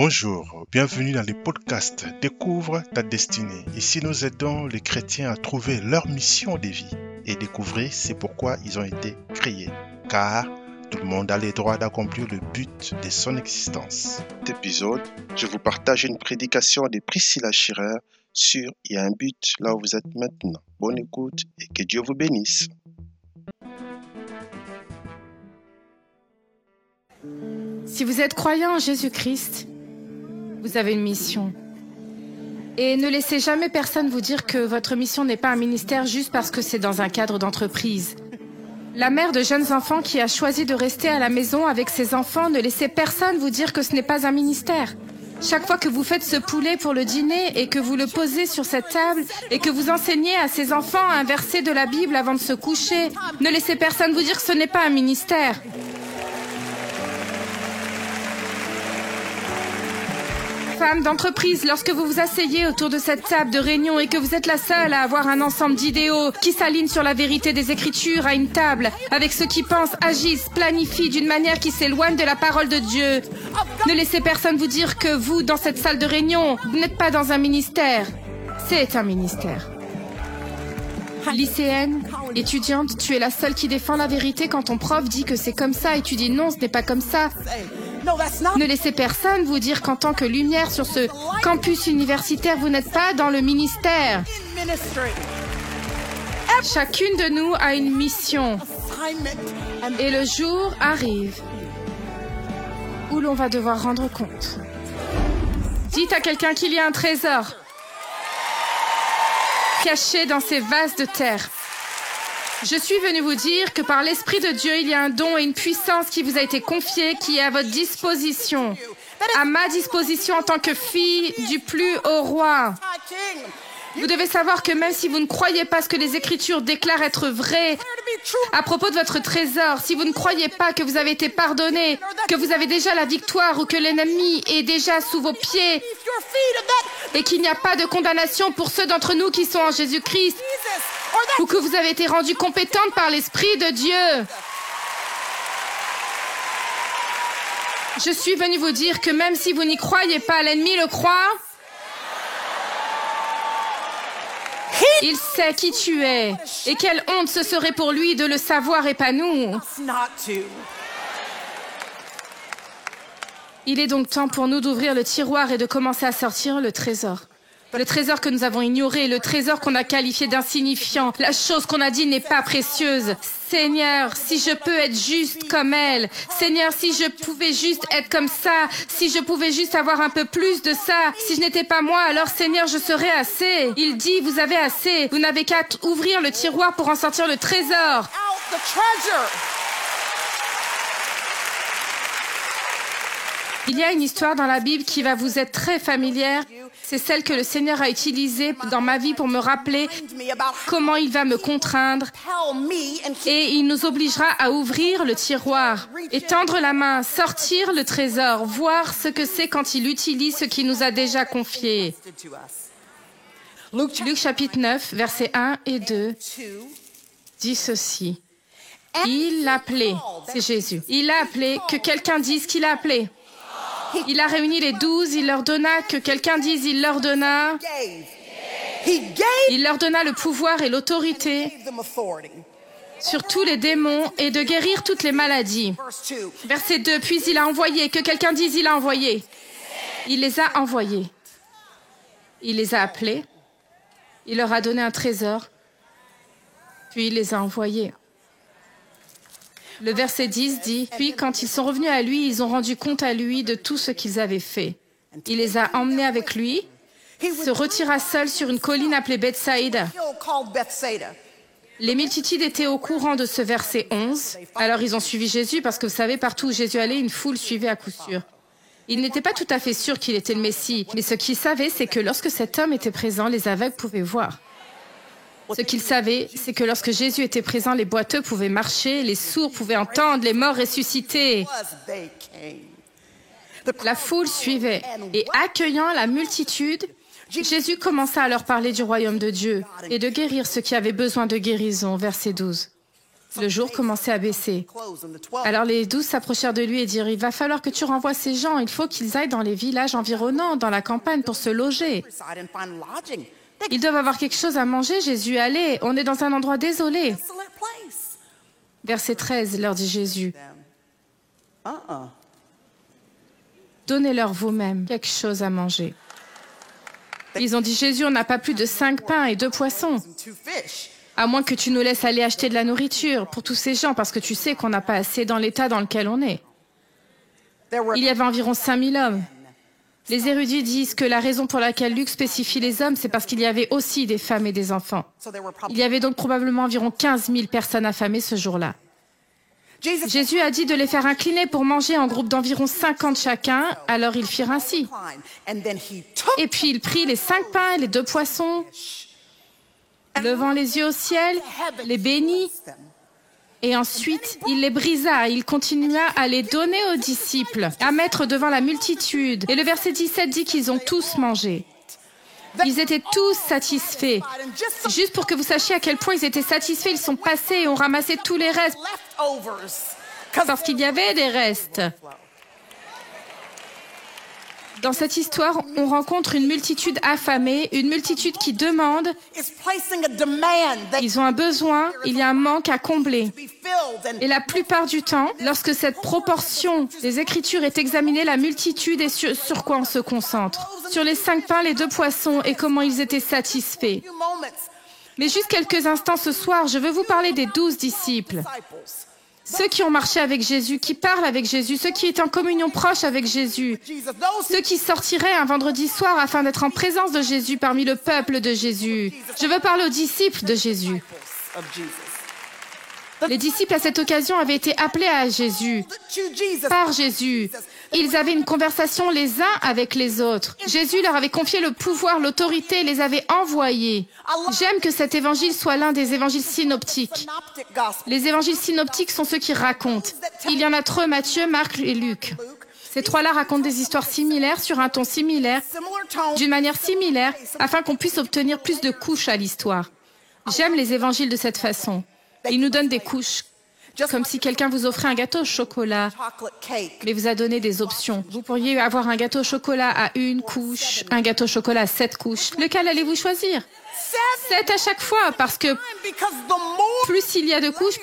Bonjour, bienvenue dans le podcast Découvre ta destinée. Ici, nous aidons les chrétiens à trouver leur mission de vie et découvrir c'est pourquoi ils ont été créés. Car tout le monde a le droit d'accomplir le but de son existence. Cet épisode, je vous partage une prédication de Priscilla Schirer sur Il y a un but là où vous êtes maintenant. Bonne écoute et que Dieu vous bénisse. Si vous êtes croyant en Jésus-Christ, vous avez une mission. Et ne laissez jamais personne vous dire que votre mission n'est pas un ministère juste parce que c'est dans un cadre d'entreprise. La mère de jeunes enfants qui a choisi de rester à la maison avec ses enfants, ne laissez personne vous dire que ce n'est pas un ministère. Chaque fois que vous faites ce poulet pour le dîner et que vous le posez sur cette table et que vous enseignez à ces enfants un verset de la Bible avant de se coucher, ne laissez personne vous dire que ce n'est pas un ministère. Femmes d'entreprise, lorsque vous vous asseyez autour de cette table de réunion et que vous êtes la seule à avoir un ensemble d'idéaux qui s'alignent sur la vérité des Écritures à une table, avec ceux qui pensent, agissent, planifient d'une manière qui s'éloigne de la parole de Dieu, ne laissez personne vous dire que vous, dans cette salle de réunion, vous n'êtes pas dans un ministère. C'est un ministère. Lycéenne, étudiante, tu es la seule qui défend la vérité quand ton prof dit que c'est comme ça et tu dis non, ce n'est pas comme ça. Ne laissez personne vous dire qu'en tant que lumière sur ce campus universitaire, vous n'êtes pas dans le ministère. Chacune de nous a une mission. Et le jour arrive où l'on va devoir rendre compte. Dites à quelqu'un qu'il y a un trésor caché dans ces vases de terre. Je suis venu vous dire que par l'Esprit de Dieu, il y a un don et une puissance qui vous a été confié, qui est à votre disposition, à ma disposition en tant que fille du plus haut roi. Vous devez savoir que même si vous ne croyez pas ce que les Écritures déclarent être vrai à propos de votre trésor, si vous ne croyez pas que vous avez été pardonné, que vous avez déjà la victoire ou que l'ennemi est déjà sous vos pieds et qu'il n'y a pas de condamnation pour ceux d'entre nous qui sont en Jésus-Christ ou que vous avez été rendu compétente par l'Esprit de Dieu. Je suis venu vous dire que même si vous n'y croyez pas, l'ennemi le croit. Il sait qui tu es et quelle honte ce serait pour lui de le savoir et pas nous. Il est donc temps pour nous d'ouvrir le tiroir et de commencer à sortir le trésor. Le trésor que nous avons ignoré, le trésor qu'on a qualifié d'insignifiant, la chose qu'on a dit n'est pas précieuse. Seigneur, si je peux être juste comme elle, Seigneur, si je pouvais juste être comme ça, si je pouvais juste avoir un peu plus de ça, si je n'étais pas moi, alors Seigneur, je serais assez. Il dit, vous avez assez, vous n'avez qu'à ouvrir le tiroir pour en sortir le trésor. Il y a une histoire dans la Bible qui va vous être très familière. C'est celle que le Seigneur a utilisée dans ma vie pour me rappeler comment il va me contraindre et il nous obligera à ouvrir le tiroir, étendre la main, sortir le trésor, voir ce que c'est quand il utilise ce qu'il nous a déjà confié. Luc chapitre 9, versets 1 et 2 dit ceci. Il l'a appelé, c'est Jésus. Il a appelé, que quelqu'un dise qu'il a appelé. Il a réuni les douze, il leur donna, que quelqu'un dise, il leur donna. Il leur donna le pouvoir et l'autorité sur tous les démons et de guérir toutes les maladies. Verset 2, puis il a envoyé, que quelqu'un dise, il a envoyé. Il les a envoyés. Il les a appelés. Il leur a donné un trésor. Puis il les a envoyés. Le verset 10 dit, Puis quand ils sont revenus à lui, ils ont rendu compte à lui de tout ce qu'ils avaient fait. Il les a emmenés avec lui, se retira seul sur une colline appelée Bethsaïda. Les multitudes étaient au courant de ce verset 11, alors ils ont suivi Jésus parce que vous savez, partout où Jésus allait, une foule suivait à coup sûr. Ils n'étaient pas tout à fait sûrs qu'il était le Messie, mais ce qu'ils savaient, c'est que lorsque cet homme était présent, les aveugles pouvaient voir. Ce qu'ils savaient, c'est que lorsque Jésus était présent, les boiteux pouvaient marcher, les sourds pouvaient entendre, les morts ressusciter. La foule suivait et accueillant la multitude, Jésus commença à leur parler du royaume de Dieu et de guérir ceux qui avaient besoin de guérison. Verset 12. Le jour commençait à baisser. Alors les douze s'approchèrent de lui et dirent, il va falloir que tu renvoies ces gens, il faut qu'ils aillent dans les villages environnants, dans la campagne, pour se loger. Ils doivent avoir quelque chose à manger, Jésus, allez, on est dans un endroit désolé. Verset 13, leur dit Jésus, donnez-leur vous-même quelque chose à manger. Ils ont dit, Jésus, on n'a pas plus de cinq pains et deux poissons. À moins que tu nous laisses aller acheter de la nourriture pour tous ces gens, parce que tu sais qu'on n'a pas assez dans l'état dans lequel on est. Il y avait environ 5000 hommes. Les érudits disent que la raison pour laquelle Luc spécifie les hommes, c'est parce qu'il y avait aussi des femmes et des enfants. Il y avait donc probablement environ 15 000 personnes affamées ce jour-là. Jésus a dit de les faire incliner pour manger en groupe d'environ 50 chacun, alors ils firent ainsi. Et puis il prit les cinq pains et les deux poissons, levant les yeux au ciel, les bénit, et ensuite il les brisa, il continua à les donner aux disciples, à mettre devant la multitude. Et le verset 17 dit qu'ils ont tous mangé. Ils étaient tous satisfaits. Juste pour que vous sachiez à quel point ils étaient satisfaits, ils sont passés et ont ramassé tous les restes. Parce qu'il y avait des restes. Dans cette histoire, on rencontre une multitude affamée, une multitude qui demande, ils ont un besoin, il y a un manque à combler. Et la plupart du temps, lorsque cette proportion des Écritures est examinée, la multitude est sur, sur quoi on se concentre? Sur les cinq pains, les deux poissons et comment ils étaient satisfaits. Mais juste quelques instants ce soir, je veux vous parler des douze disciples. Ceux qui ont marché avec Jésus, qui parlent avec Jésus, ceux qui étaient en communion proche avec Jésus, ceux qui sortiraient un vendredi soir afin d'être en présence de Jésus parmi le peuple de Jésus. Je veux parler aux disciples de Jésus. Les disciples à cette occasion avaient été appelés à Jésus, par Jésus. Ils avaient une conversation les uns avec les autres. Jésus leur avait confié le pouvoir, l'autorité, les avait envoyés. J'aime que cet évangile soit l'un des évangiles synoptiques. Les évangiles synoptiques sont ceux qui racontent. Il y en a trois, Matthieu, Marc et Luc. Ces trois-là racontent des histoires similaires sur un ton similaire, d'une manière similaire, afin qu'on puisse obtenir plus de couches à l'histoire. J'aime les évangiles de cette façon. Ils nous donnent des couches, comme si quelqu'un vous offrait un gâteau au chocolat, mais vous a donné des options. Vous pourriez avoir un gâteau au chocolat à une couche, un gâteau au chocolat à sept couches. Lequel allez-vous choisir? Sept à chaque fois, parce que plus il y a de couches,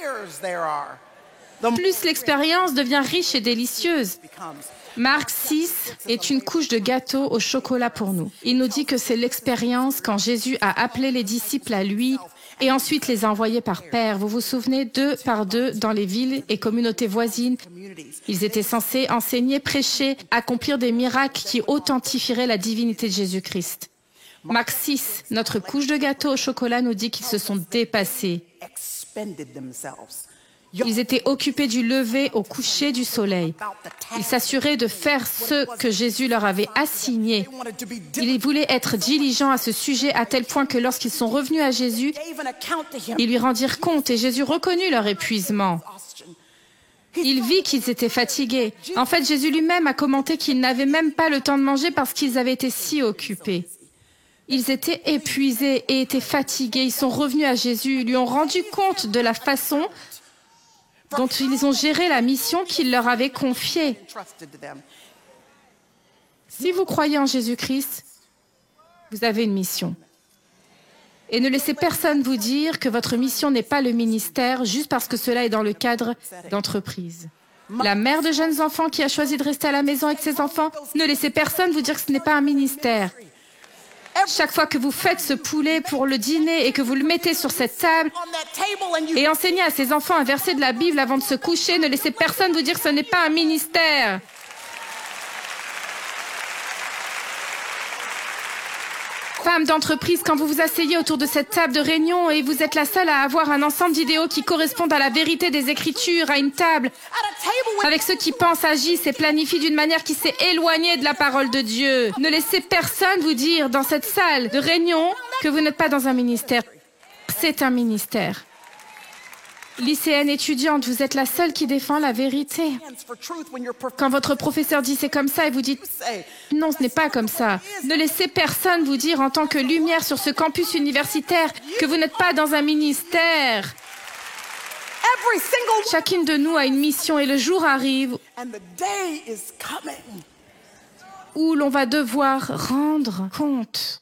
plus l'expérience devient riche et délicieuse. Marc 6 est une couche de gâteau au chocolat pour nous. Il nous dit que c'est l'expérience quand Jésus a appelé les disciples à lui et ensuite les a envoyés par paire. Vous vous souvenez, deux par deux, dans les villes et communautés voisines. Ils étaient censés enseigner, prêcher, accomplir des miracles qui authentifieraient la divinité de Jésus-Christ. Marc 6, notre couche de gâteau au chocolat nous dit qu'ils se sont dépassés. Ils étaient occupés du lever au coucher du soleil. Ils s'assuraient de faire ce que Jésus leur avait assigné. Ils voulaient être diligents à ce sujet à tel point que lorsqu'ils sont revenus à Jésus, ils lui rendirent compte et Jésus reconnut leur épuisement. Il vit qu'ils étaient fatigués. En fait, Jésus lui-même a commenté qu'ils n'avaient même pas le temps de manger parce qu'ils avaient été si occupés. Ils étaient épuisés et étaient fatigués. Ils sont revenus à Jésus, lui ont rendu compte de la façon dont ils ont géré la mission qu'il leur avait confiée. Si vous croyez en Jésus-Christ, vous avez une mission. Et ne laissez personne vous dire que votre mission n'est pas le ministère juste parce que cela est dans le cadre d'entreprise. La mère de jeunes enfants qui a choisi de rester à la maison avec ses enfants, ne laissez personne vous dire que ce n'est pas un ministère. Chaque fois que vous faites ce poulet pour le dîner et que vous le mettez sur cette table et enseignez à ces enfants un verset de la Bible avant de se coucher, ne laissez personne vous dire que ce n'est pas un ministère. Femmes d'entreprise, quand vous vous asseyez autour de cette table de réunion et vous êtes la seule à avoir un ensemble d'idéaux qui correspondent à la vérité des Écritures, à une table, avec ceux qui pensent, agissent et planifient d'une manière qui s'est éloignée de la parole de Dieu. Ne laissez personne vous dire dans cette salle de réunion que vous n'êtes pas dans un ministère. C'est un ministère. Lycéenne étudiante, vous êtes la seule qui défend la vérité. Quand votre professeur dit c'est comme ça et vous dites non, ce n'est pas comme ça. Ne laissez personne vous dire en tant que lumière sur ce campus universitaire que vous n'êtes pas dans un ministère. Chacune de nous a une mission et le jour arrive où l'on va devoir rendre compte.